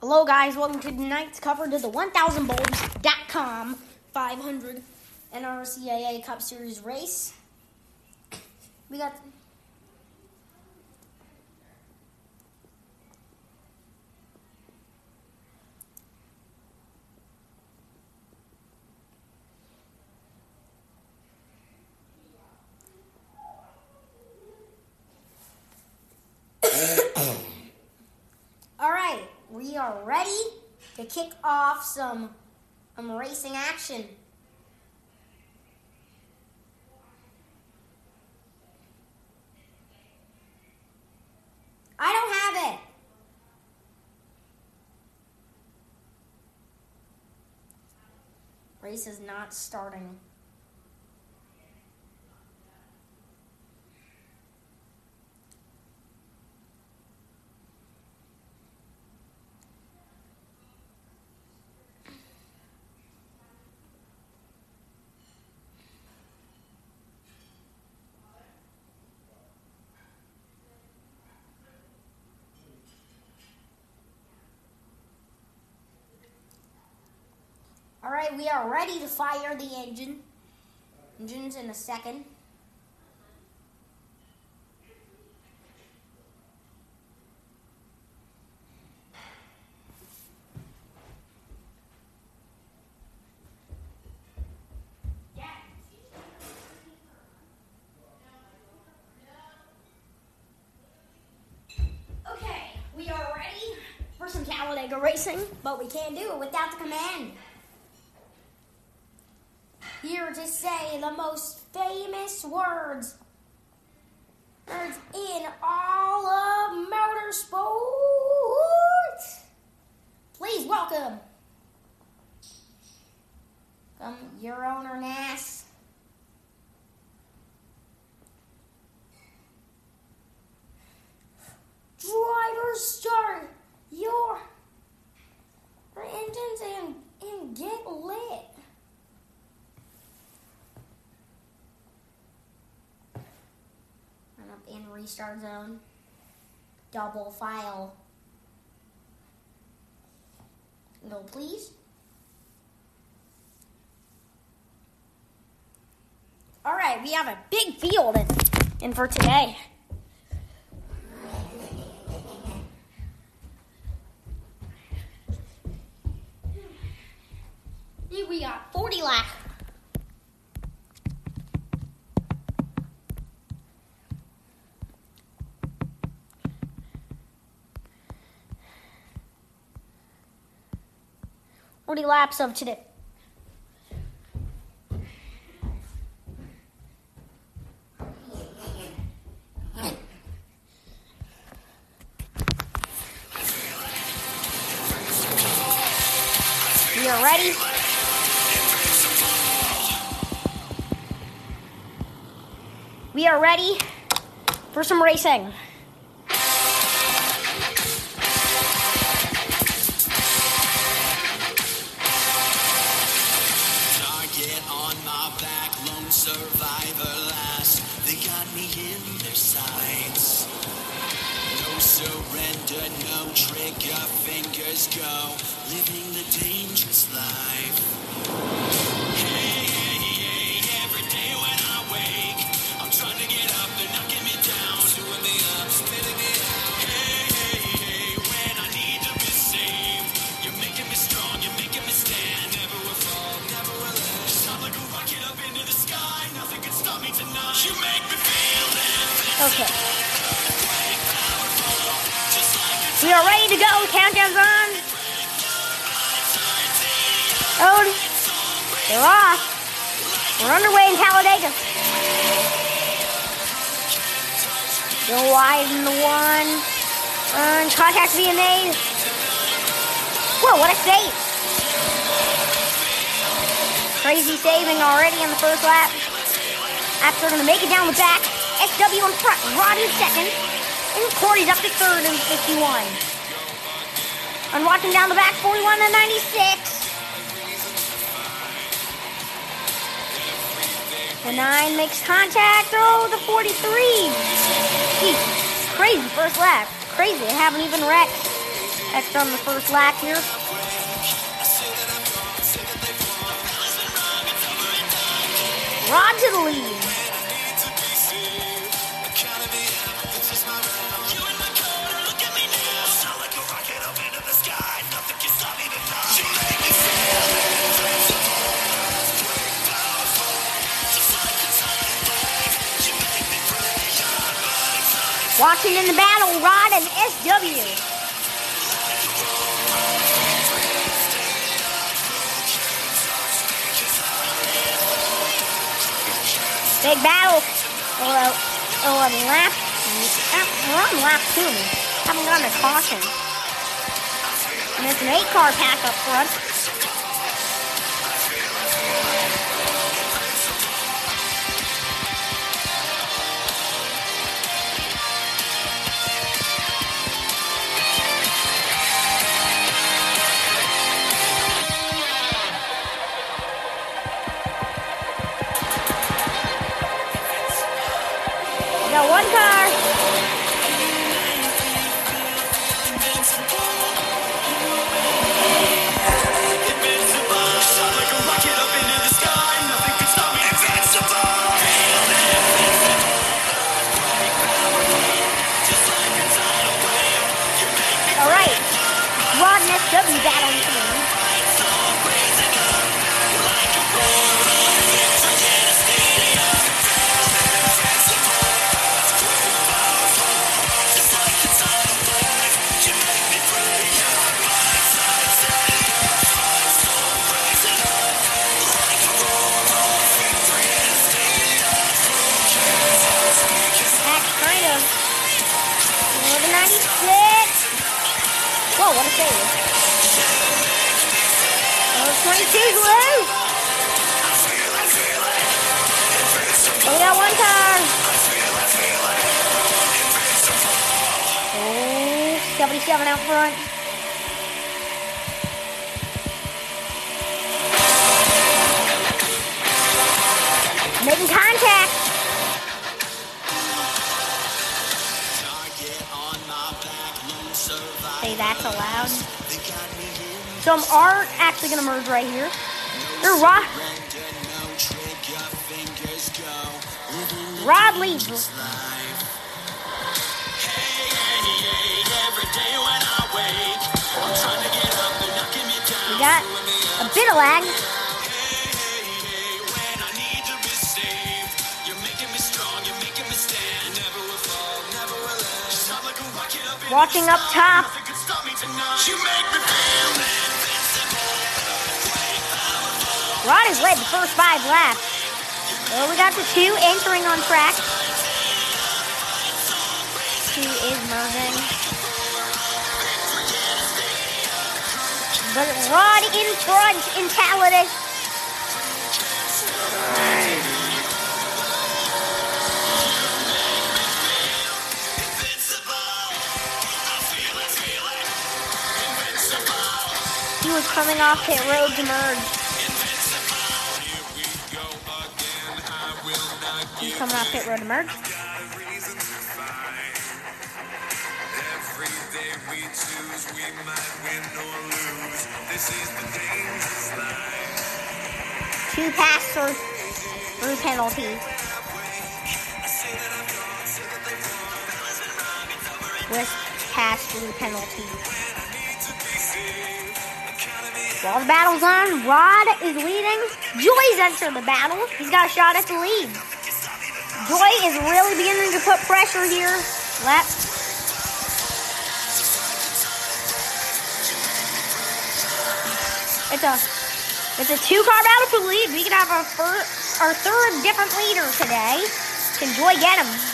Hello, guys. Welcome to tonight's coverage of the 1000bulbs.com 500 NRRCAA Cup Series race. We got. All right, we are ready to kick off some um, racing action. I don't have it. Race is not starting. Right, we are ready to fire the engine. Engine's in a second. Okay, we are ready for some Talladega racing, but we can't do it without the command. Here to say the most famous words words in all of motorsports. Please welcome. Come, your owner, Nass. Driver start your, your engines and, and get lit. Run up in restart zone. Double file. No, please. All right, we have a big field in, in for today. We got 40 laps. Forty laps of today. We are ready. We are ready for some racing. And Corey's up to third in 51. And watching down the back, 41 to 96. The 9 makes contact. Oh, the 43. Gee, crazy first lap. Crazy. I haven't even wrecked. That's on the first lap here. Rod to the lead. Watching in the battle, Rod and SW. Big battle. Oh, oh, on lap. We're on lap two. Haven't gotten a caution. And there's an eight car pack up front. 22, one. Oh, 77 out front. Making contact. That's allowed. Some are actually gonna merge right here. They're Rod. Rod leads. We got a bit of lag. Watching up top. Rod has led the first five laps. Well, we got the two entering on track. Two is merging. But Rod in front in Talladega. Was coming off pit road to merge. He's coming off pit road to merge. Two pass or through penalty. With pass through penalty. While the battle's on, Rod is leading. Joy's entered the battle. He's got a shot at the lead. Joy is really beginning to put pressure here. Lap. It's a it's a two car battle for the lead. We could have our first, our third different leader today. Can Joy get him?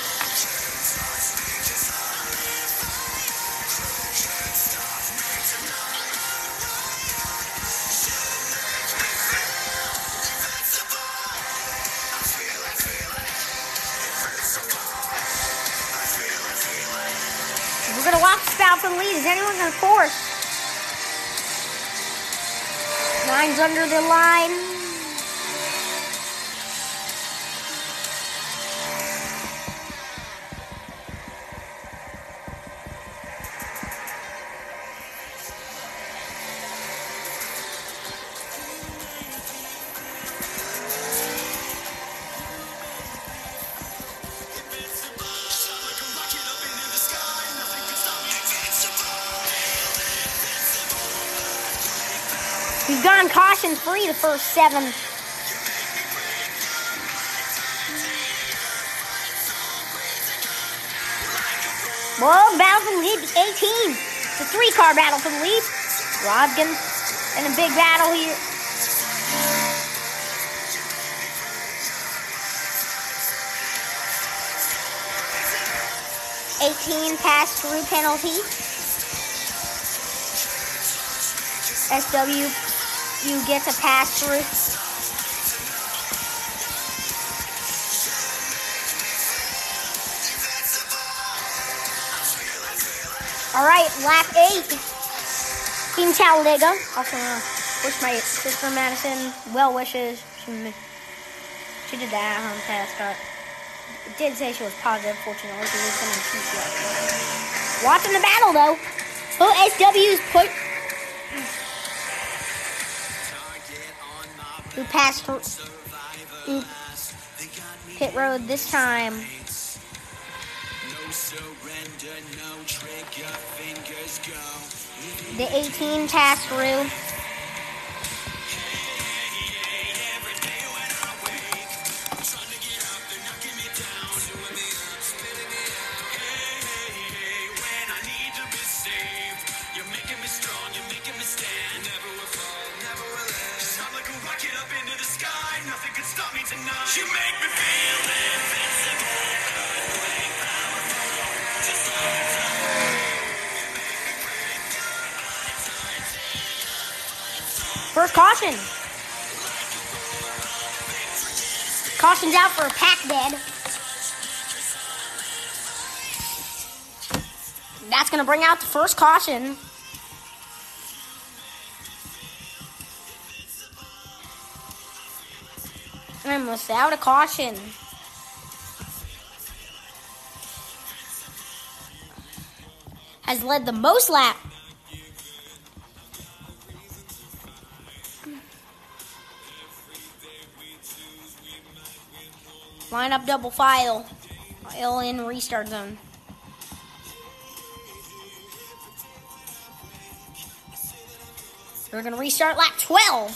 Under the line. Caution free the first seven. Whoa, battle for the lead, 18. It's a three car battle for the lead. Rodkin in a big battle here. Eighteen pass through penalty. SW, you get to pass through. All right, lap eight. Team Talladega. Also, uh, wish my sister Madison well wishes. She, she did that home test, but it did say she was positive. Fortunately, she was going to Watching the battle though. Oh, SW's put. Who passed pit road this time? The 18 passed through. First caution. Caution's out for a Pack Dead. That's gonna bring out the first caution. And without a caution. Has led the most lap. Line up double file. File in restart zone. We're gonna restart lap 12.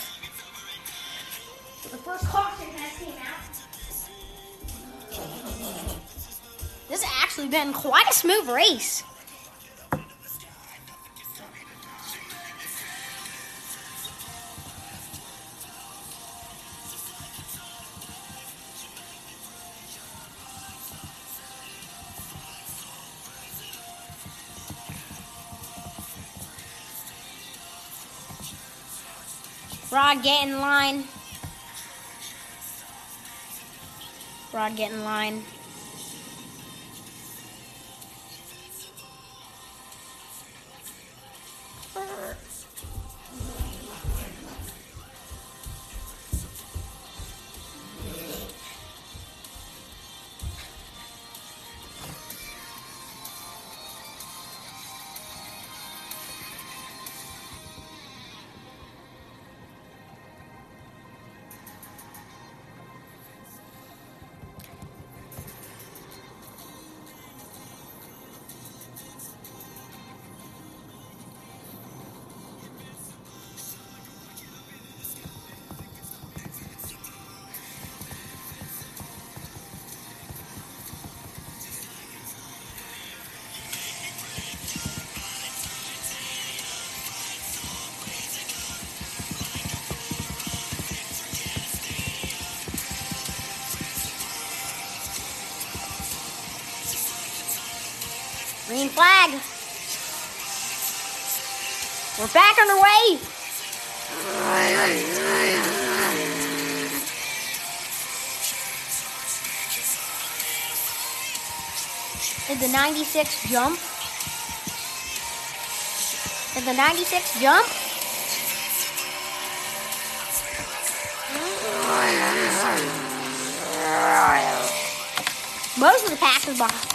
The first caution has came out. This has actually been quite a smooth race. Get in line. Rod, get in line. Flag. We're back on the way. Did the 96 jump? Did the 96 jump? Most of the pack is behind.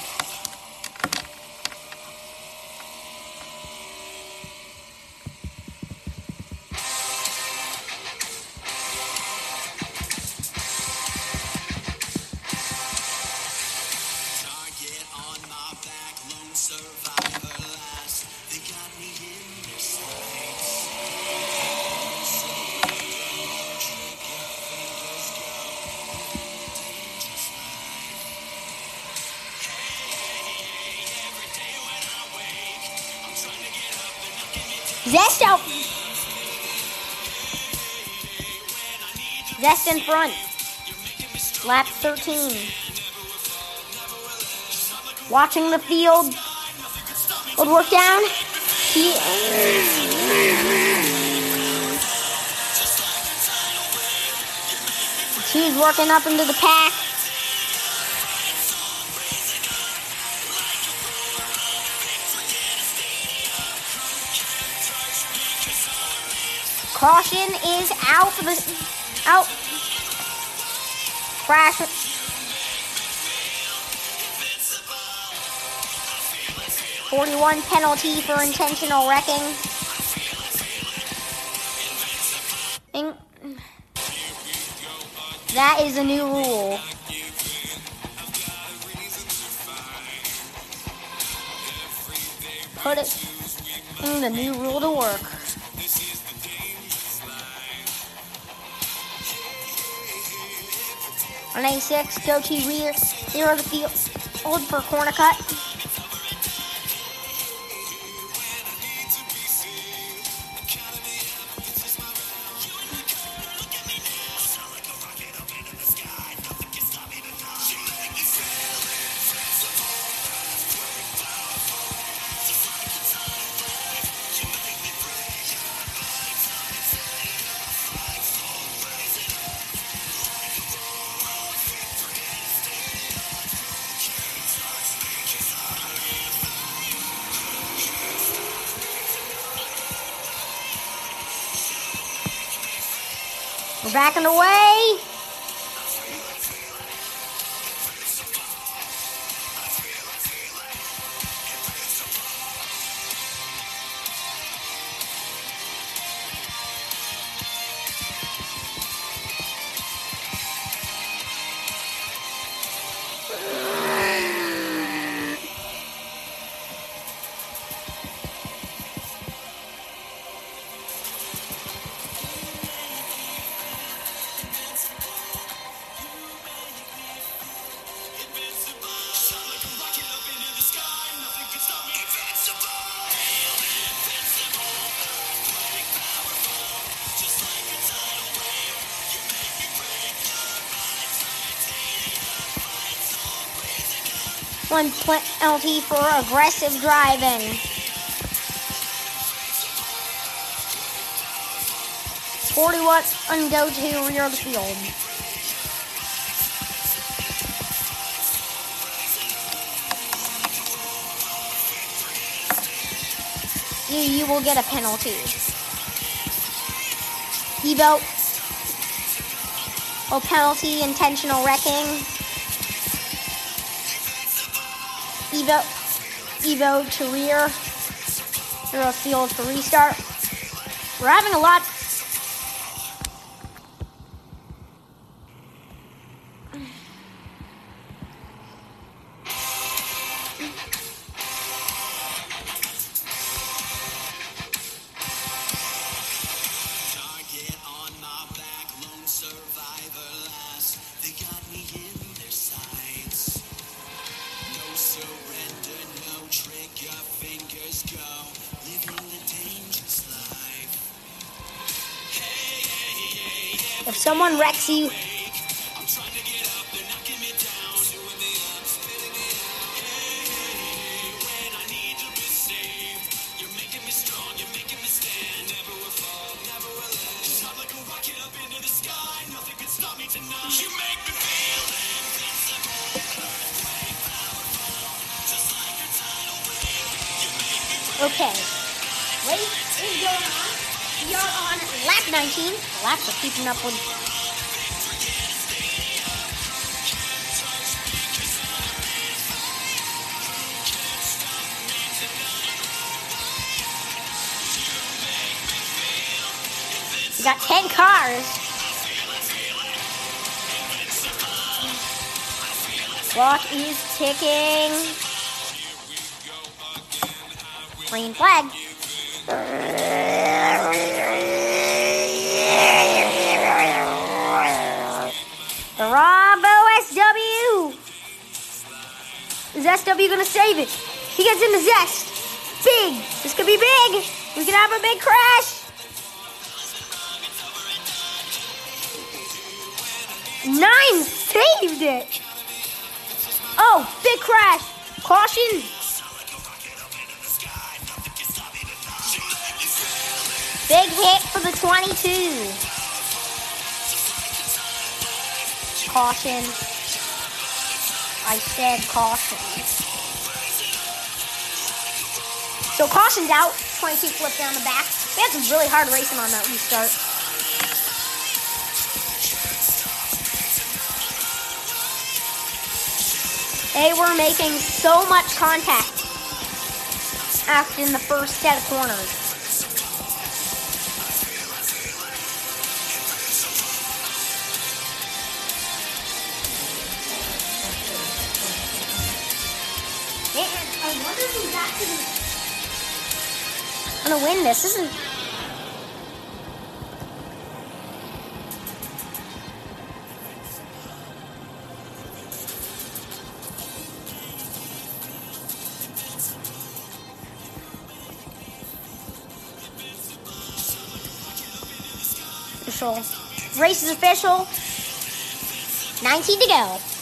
In front. Lap 13. Watching the field. Good work down. He, he's working up into the pack. Caution is out for the out. Crash. Forty-one penalty for intentional wrecking. In- that is a new rule. Put it in the new rule to work. On A6, go to rear, zero the field, hold for corner cut. One penalty for aggressive driving. Forty-one and go to rear field. You, you will get a penalty. Evo. Oh, penalty, intentional wrecking. Evo, Evo to rear. Of field for restart. We're having a lot. If someone wrecks you, We got 10 cars. Clock is ticking. Green flag. Is SW gonna save it? He gets in the zest. big. This could be big. We could have a big crash. Nine saved it. Oh, big crash. Caution. Big hit for the 22. Caution. I said caution. Caution's out. 22 flip down the back. We had some really hard racing on that restart. They were making so much contact after in the first set of corners. Gonna win this. Is official. Race is official. 19 to go.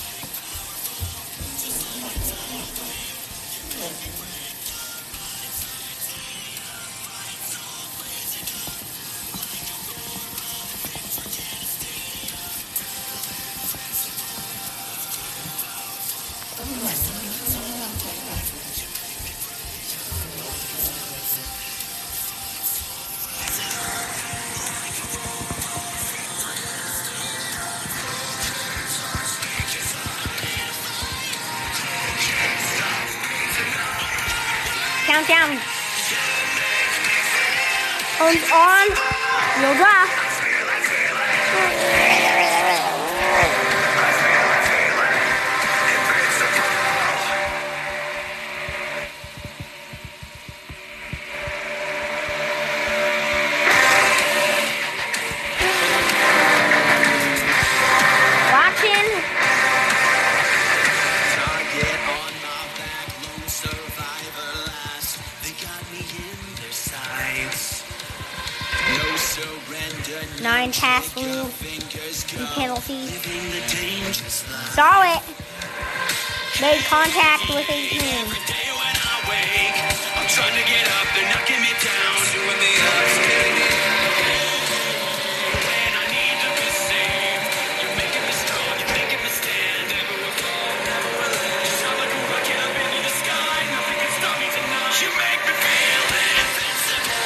Me tonight. You make me feel invincible.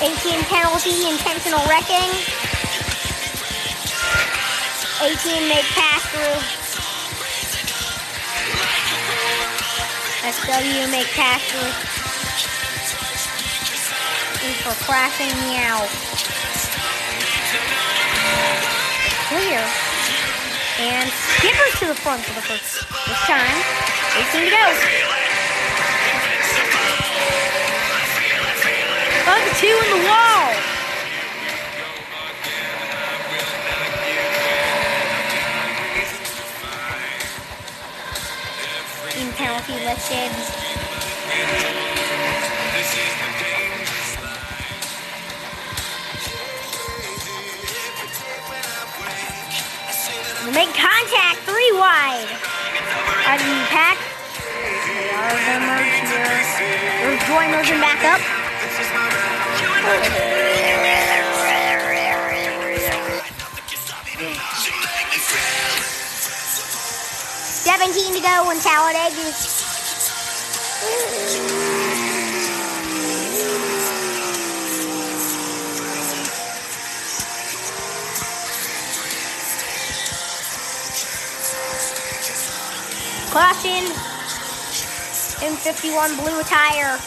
18 penalty, intentional wrecking. 18 make pass through. SW make pass through. E for crashing meow. Clear. And skippers to the front for the first this time. 18 to go. Bug two in the wall. Penalty listed. We make contact three wide. Of the pack. Are the merge here. Joy back up. Seventeen to go in Talladega. Caution. M51 blue attire.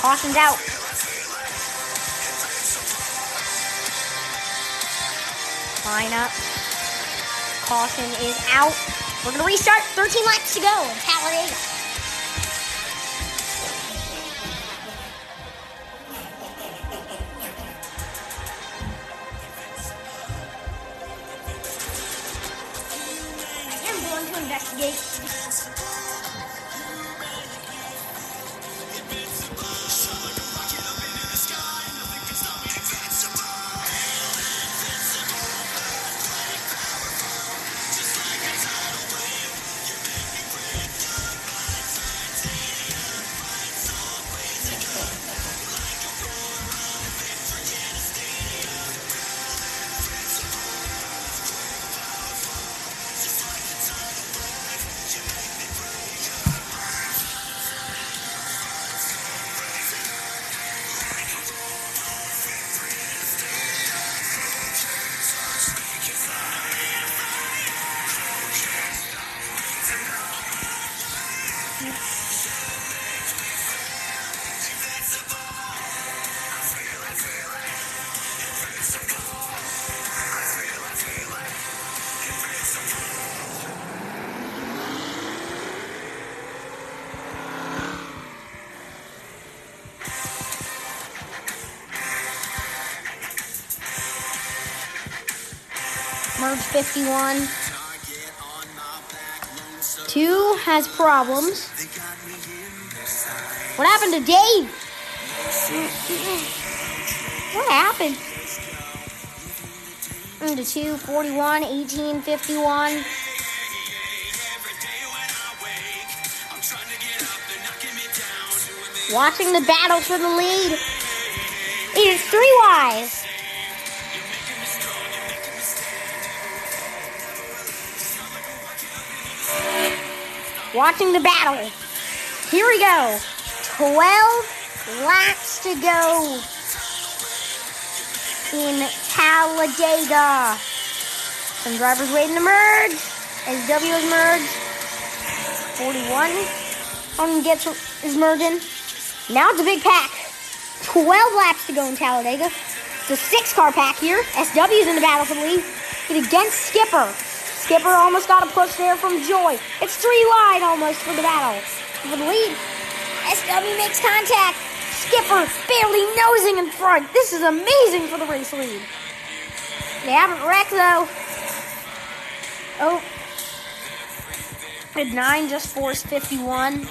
Caution's out. Line up. Caution is out. We're gonna restart. 13 laps to go Talladega. 51. Two has problems. What happened to Dave? What happened? Mm, Into 2, 41, 18, 51. Watching the battle for the lead. It is three wise. Watching the battle. Here we go. 12 laps to go in Talladega. Some drivers waiting to merge. SW is merged. 41. On gets is merging. Now it's a big pack. 12 laps to go in Talladega. It's a six car pack here. SW's in the battle for the lead. It against Skipper. Skipper almost got a push there from Joy. It's three wide almost for the battle. For the lead. SW makes contact. Skipper barely nosing in front. This is amazing for the race lead. They haven't wrecked though. Oh. At 9 just forced 51.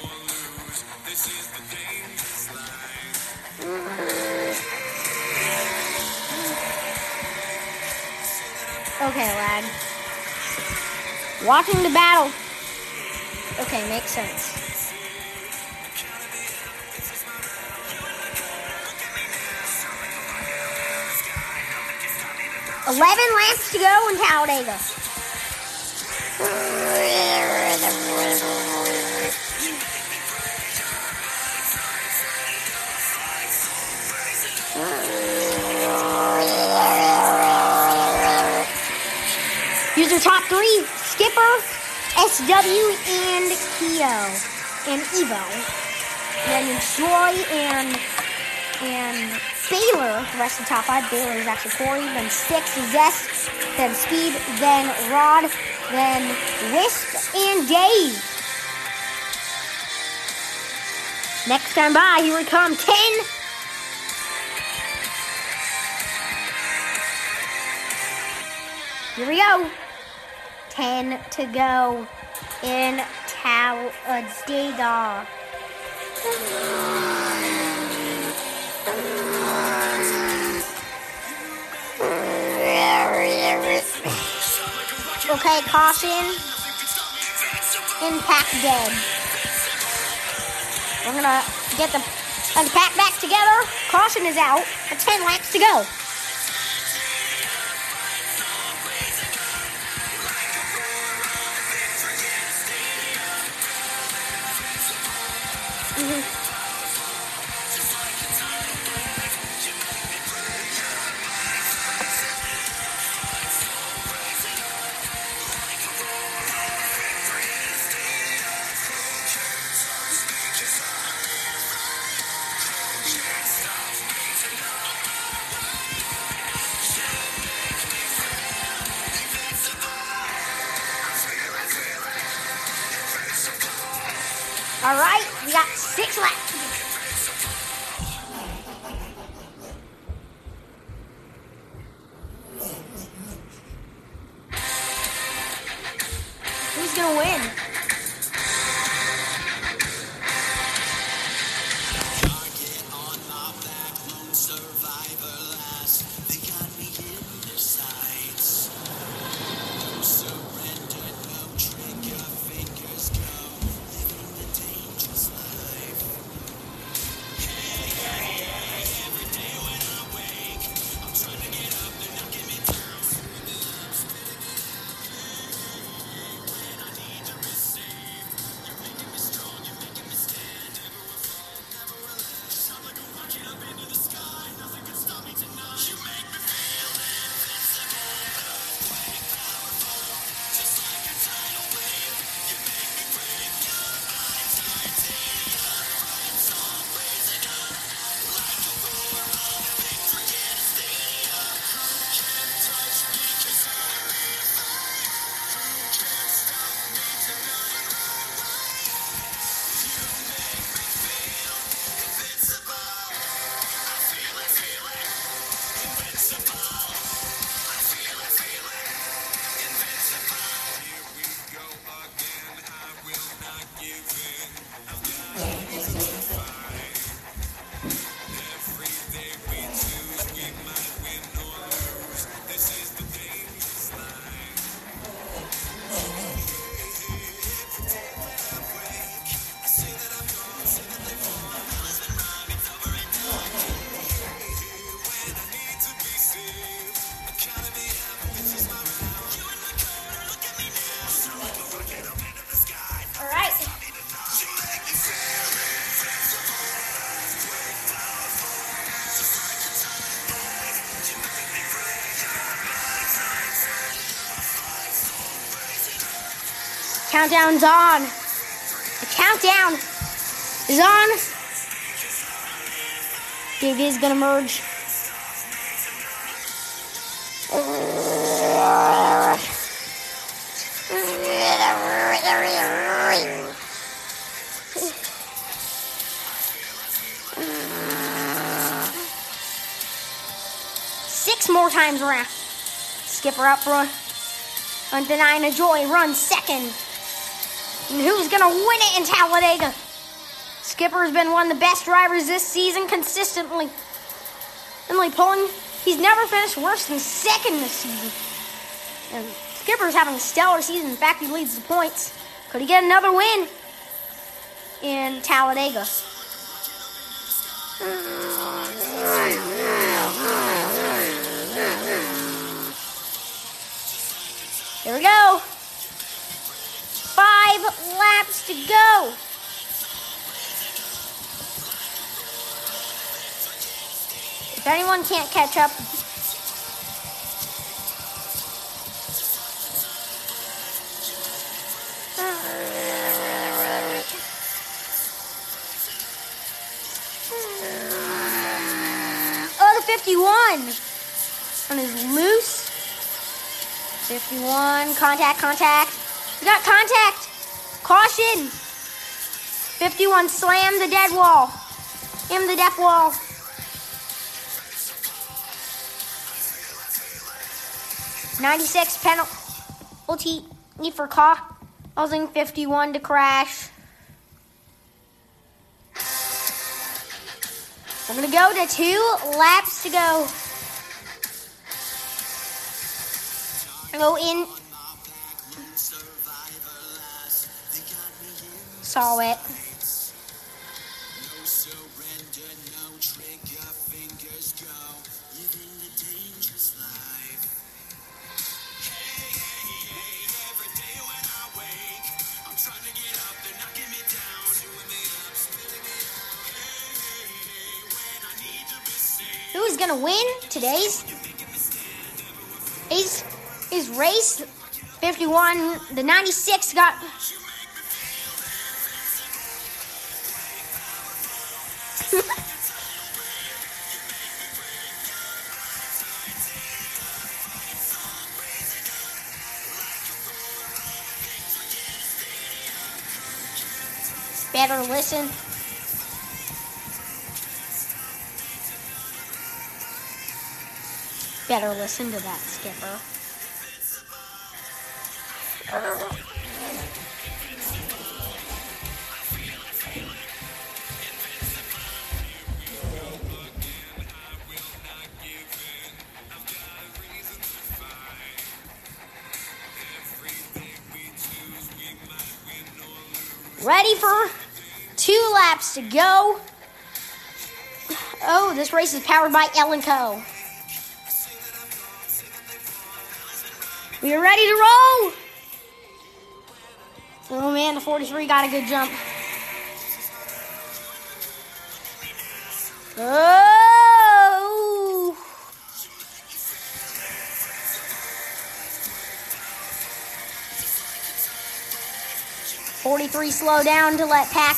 Okay, lad. Watching the battle. Okay, makes sense. Eleven laps to go in Talladega. SW, and Keo, and Evo. Then Joy and and Baylor, the rest of the top five. Baylor is actually Corey. Then six is Zest. Then Speed. Then Rod. Then Wisp and Dave. Next time by, here we come. Ten. Here we go. Ten to go in Talladega. Okay, caution. Impact dead. We're gonna get the, uh, the pack back together. Caution is out. 10 laps to go. Countdown's on. The countdown is on. Dig is gonna merge. Six more times around. Skipper up run. front. Undeniable Joy runs second. And who's gonna win it in Talladega? Skipper's been one of the best drivers this season consistently. Emily pulling, he's never finished worse than second this season. And Skipper's having a stellar season. In fact, he leads the points. Could he get another win in Talladega? There we go. Five laps to go. If anyone can't catch up, oh, the 51 on his loose. 51, contact, contact. We got contact. Caution. 51, slam the dead wall. Him the death wall. Ninety-six penalty for causing fifty-one to crash. We're gonna go to two laps to go. Go in. Saw it. Who's gonna win today's is is race 51 the 96 got better listen. Better listen to that skipper uh. Ready for two laps to go. Oh, this race is powered by Ellen Co. We are ready to roll. Oh man, the 43 got a good jump. Oh! Forty-three slow down to let pack.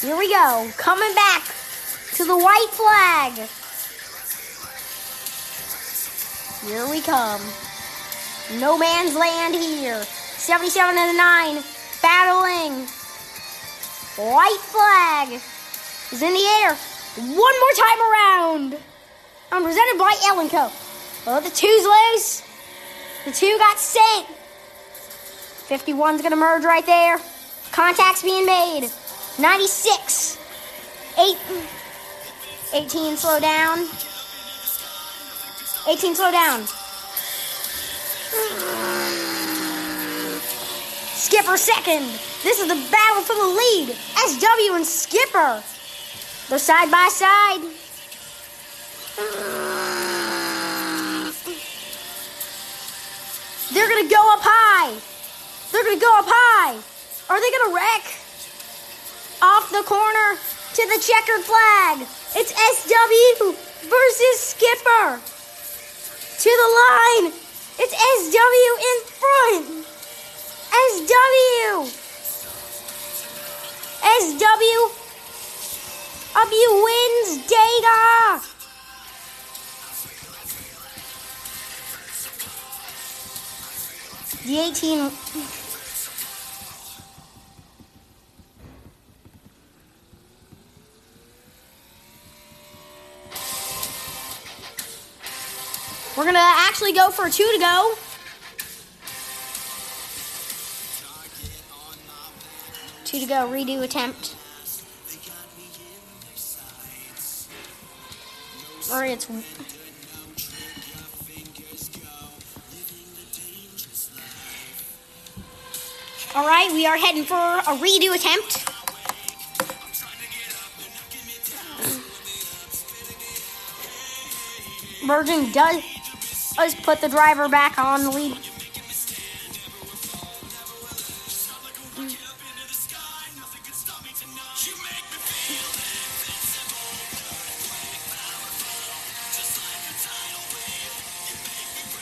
Here we go. Coming back to the white flag. Here we come. No man's land here. 77 and 9. Battling. White flag is in the air. One more time around. I'm presented by Ellen Co. Oh, the two's loose. The two got sent. 51's gonna merge right there. Contact's being made. 96. 8. 18 slow down. 18 slow down. Skipper second. This is the battle for the lead. SW and Skipper. They're side by side. They're gonna go up high. They're gonna go up high. Are they gonna wreck? Off the corner to the checkered flag. It's SW versus Skipper. To the line. It's SW in front. SW. SW. W wins data. The 18. We're gonna actually go for two to go. Two to go, redo attempt. Or it's. All right, we are heading for a redo attempt. Virgin does does put the driver back on the lead.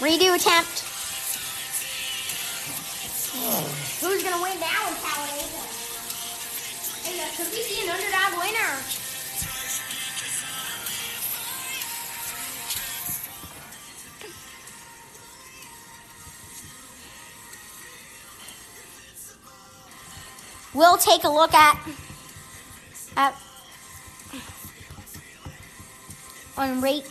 Redo attempt. We'll take a look at at on rate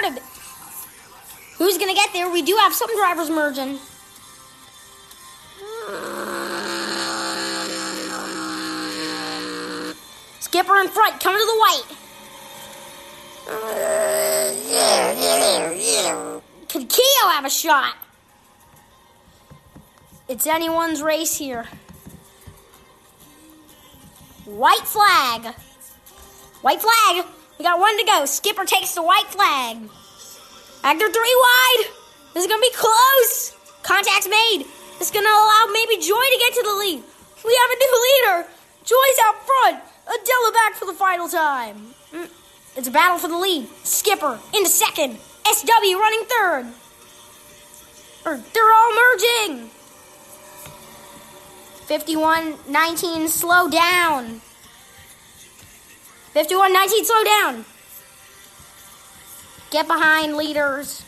apart a bit. Who's gonna get there? We do have some drivers merging. Skipper in front, coming to the white. Could Keo have a shot? It's anyone's race here. White flag. White flag. Got one to go. Skipper takes the white flag. Actor three wide. This is gonna be close. Contact's made. Is gonna allow maybe Joy to get to the lead. We have a new leader. Joy's out front. Adela back for the final time. Mm, It's a battle for the lead. Skipper in the second. SW running third. Or they're all merging. 51 19 slow down. 51 19 slow down. Get behind leaders.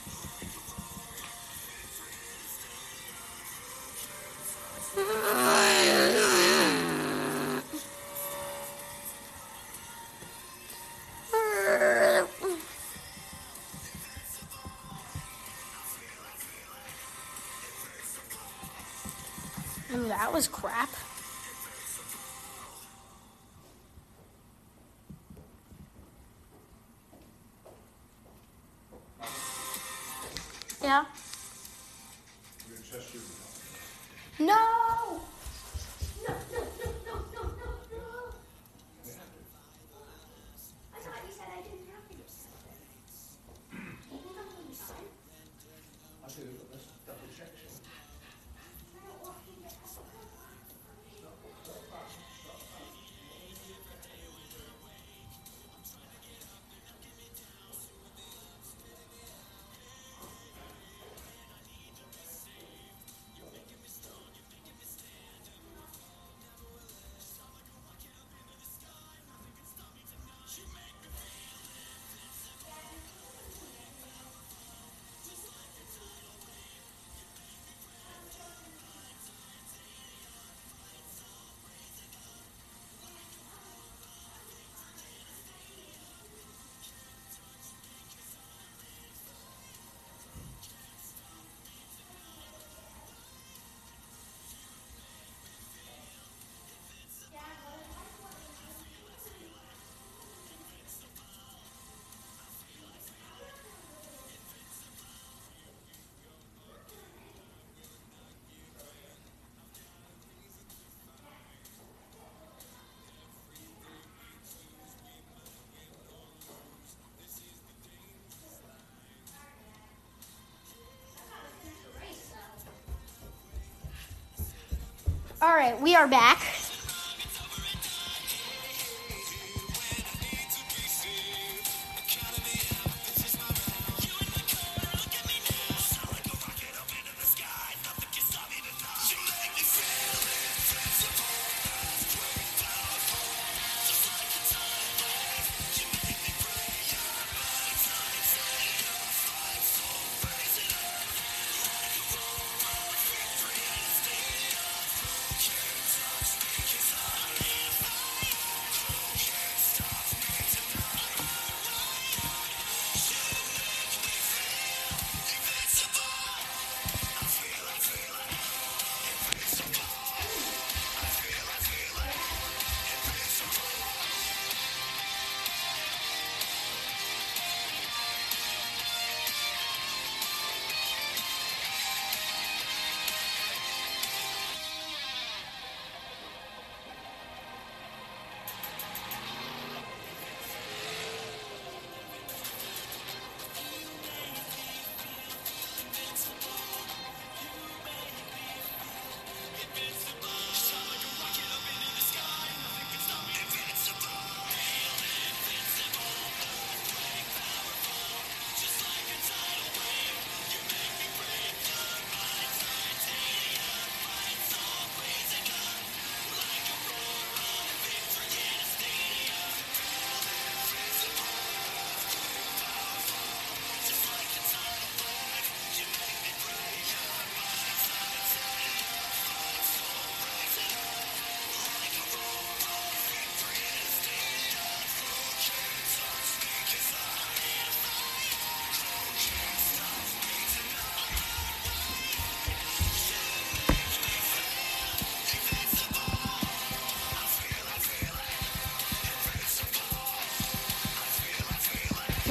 That was crap. Yeah. No! No, no, All right, we are back.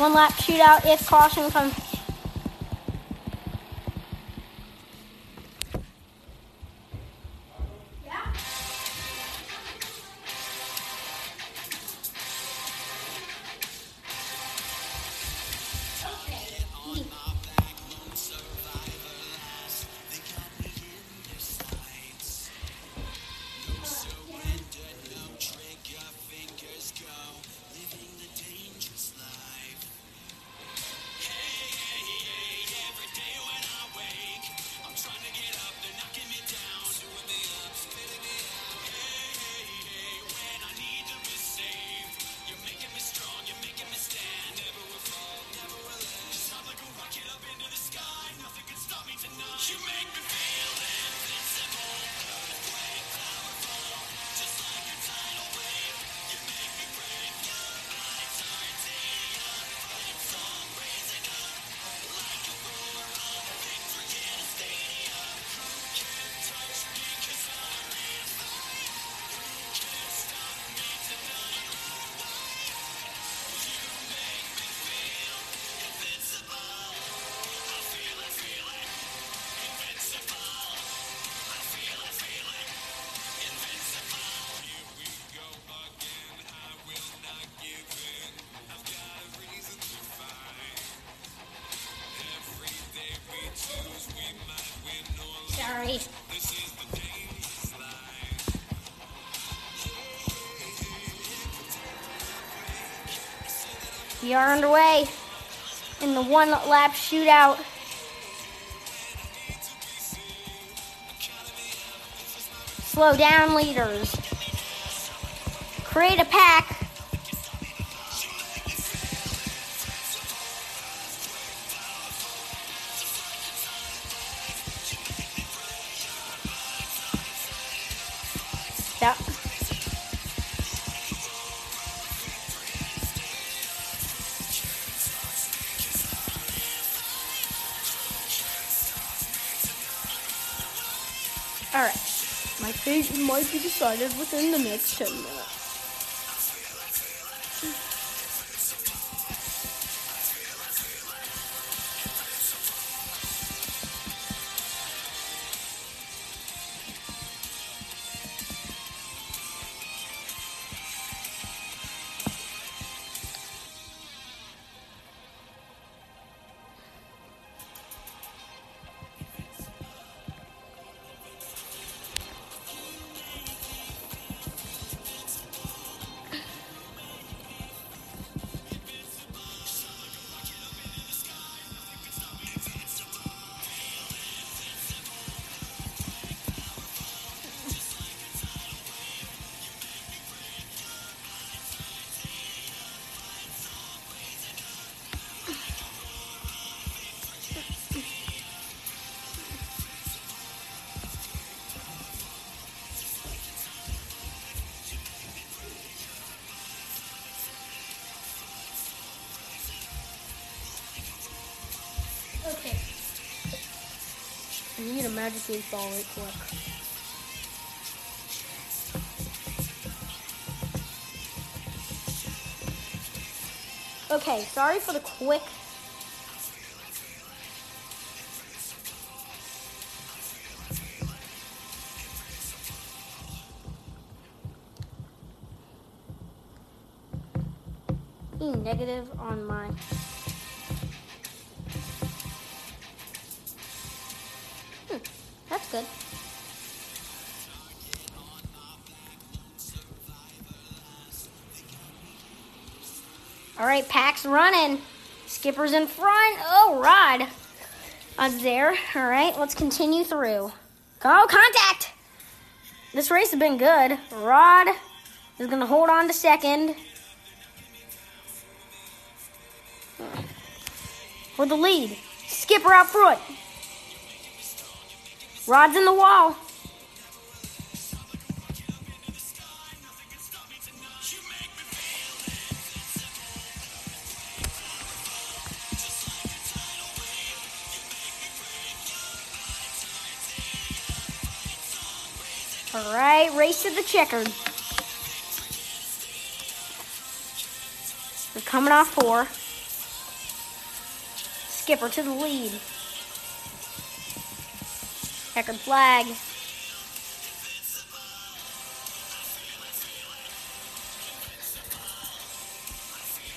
One lap shootout if caution comes. We are underway in the one lap shootout. Slow down, leaders. Create a pack. Might be decided within the next 10 minutes. Right quick. Okay, sorry for the quick. E negative on my pack's running. Skipper's in front. Oh, Rod. Rod's there. All right, let's continue through. Go, contact. This race has been good. Rod is going to hold on to second. For the lead. Skipper out front. Rod's in the wall. The checkered. We're coming off four. Skipper to the lead. Checkered flag.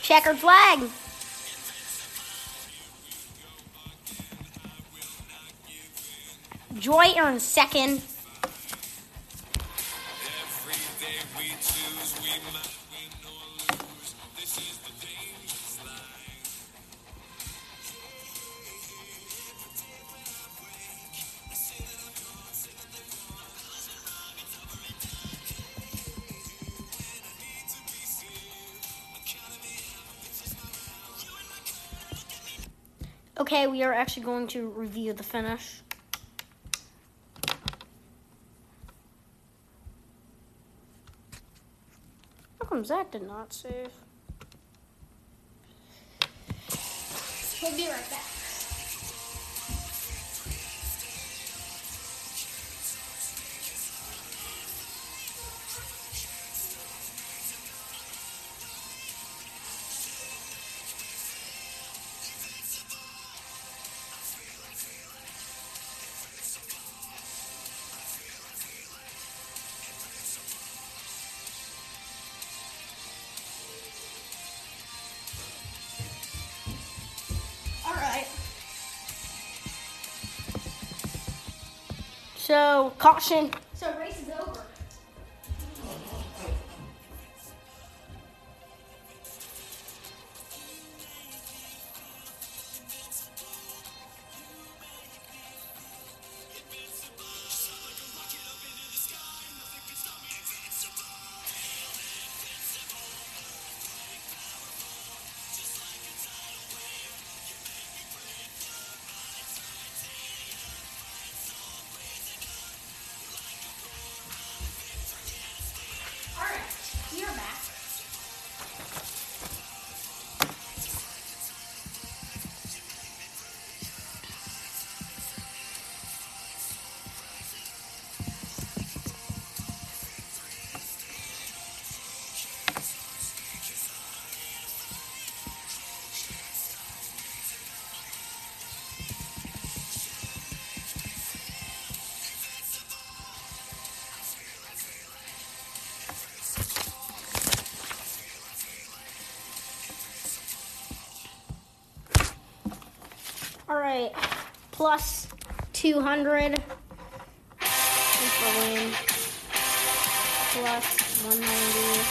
Checkered flag. Joy earns second. Okay, we are actually going to review the finish. How come Zach did not save? We'll be right back. Caution. All right, plus 200 for win. Plus 190.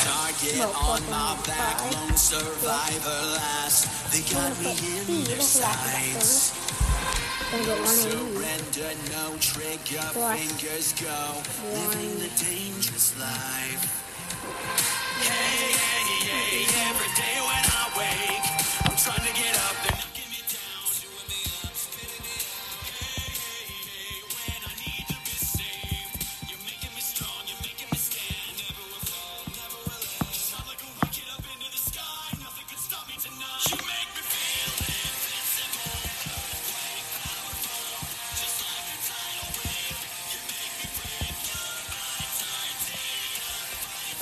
Target No, on my back, lone survivor last. They got me in their sights. 180. Surrender, no trigger, Plus fingers go. Living the dangerous life. Hey, hey, hey, every day when I wake,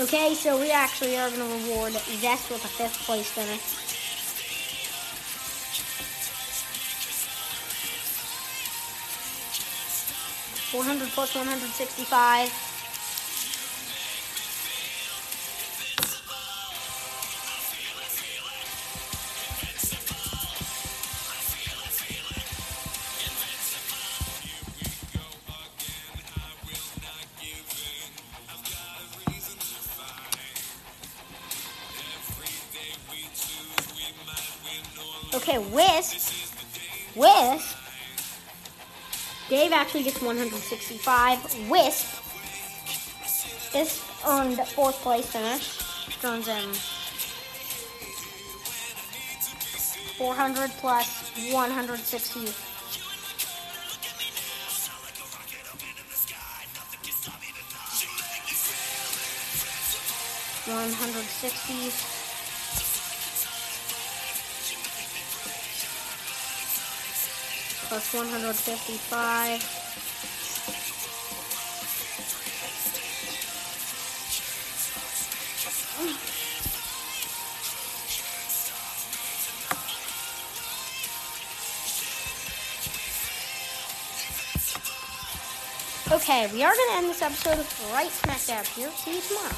Okay, so we actually are gonna reward Zest with a fifth place finish. Four hundred plus one hundred sixty-five. Actually gets 165. Wisp. This um, earned fourth place finish. Turns in 400 plus 160. One hundred sixty. plus 155. Okay, we are going to end this episode right smack dab here. See you tomorrow.